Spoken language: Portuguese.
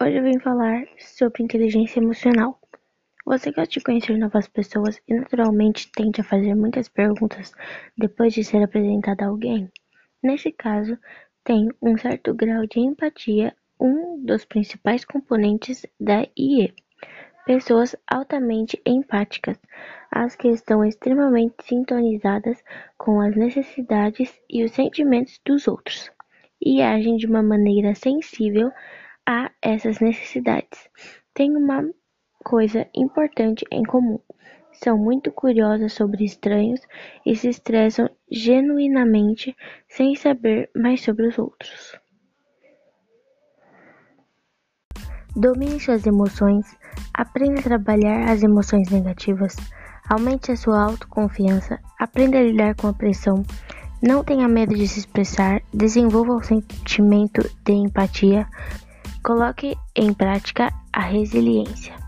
Hoje eu vim falar sobre inteligência emocional. Você gosta de conhecer novas pessoas e naturalmente tende a fazer muitas perguntas depois de ser apresentado a alguém? Nesse caso, tem um certo grau de empatia, um dos principais componentes da IE. Pessoas altamente empáticas, as que estão extremamente sintonizadas com as necessidades e os sentimentos dos outros e agem de uma maneira sensível a essas necessidades. Têm uma coisa importante em comum: são muito curiosas sobre estranhos e se estressam genuinamente sem saber mais sobre os outros. Domine suas emoções, aprenda a trabalhar as emoções negativas, aumente a sua autoconfiança, aprenda a lidar com a pressão, não tenha medo de se expressar, desenvolva o sentimento de empatia, Coloque em prática a resiliência.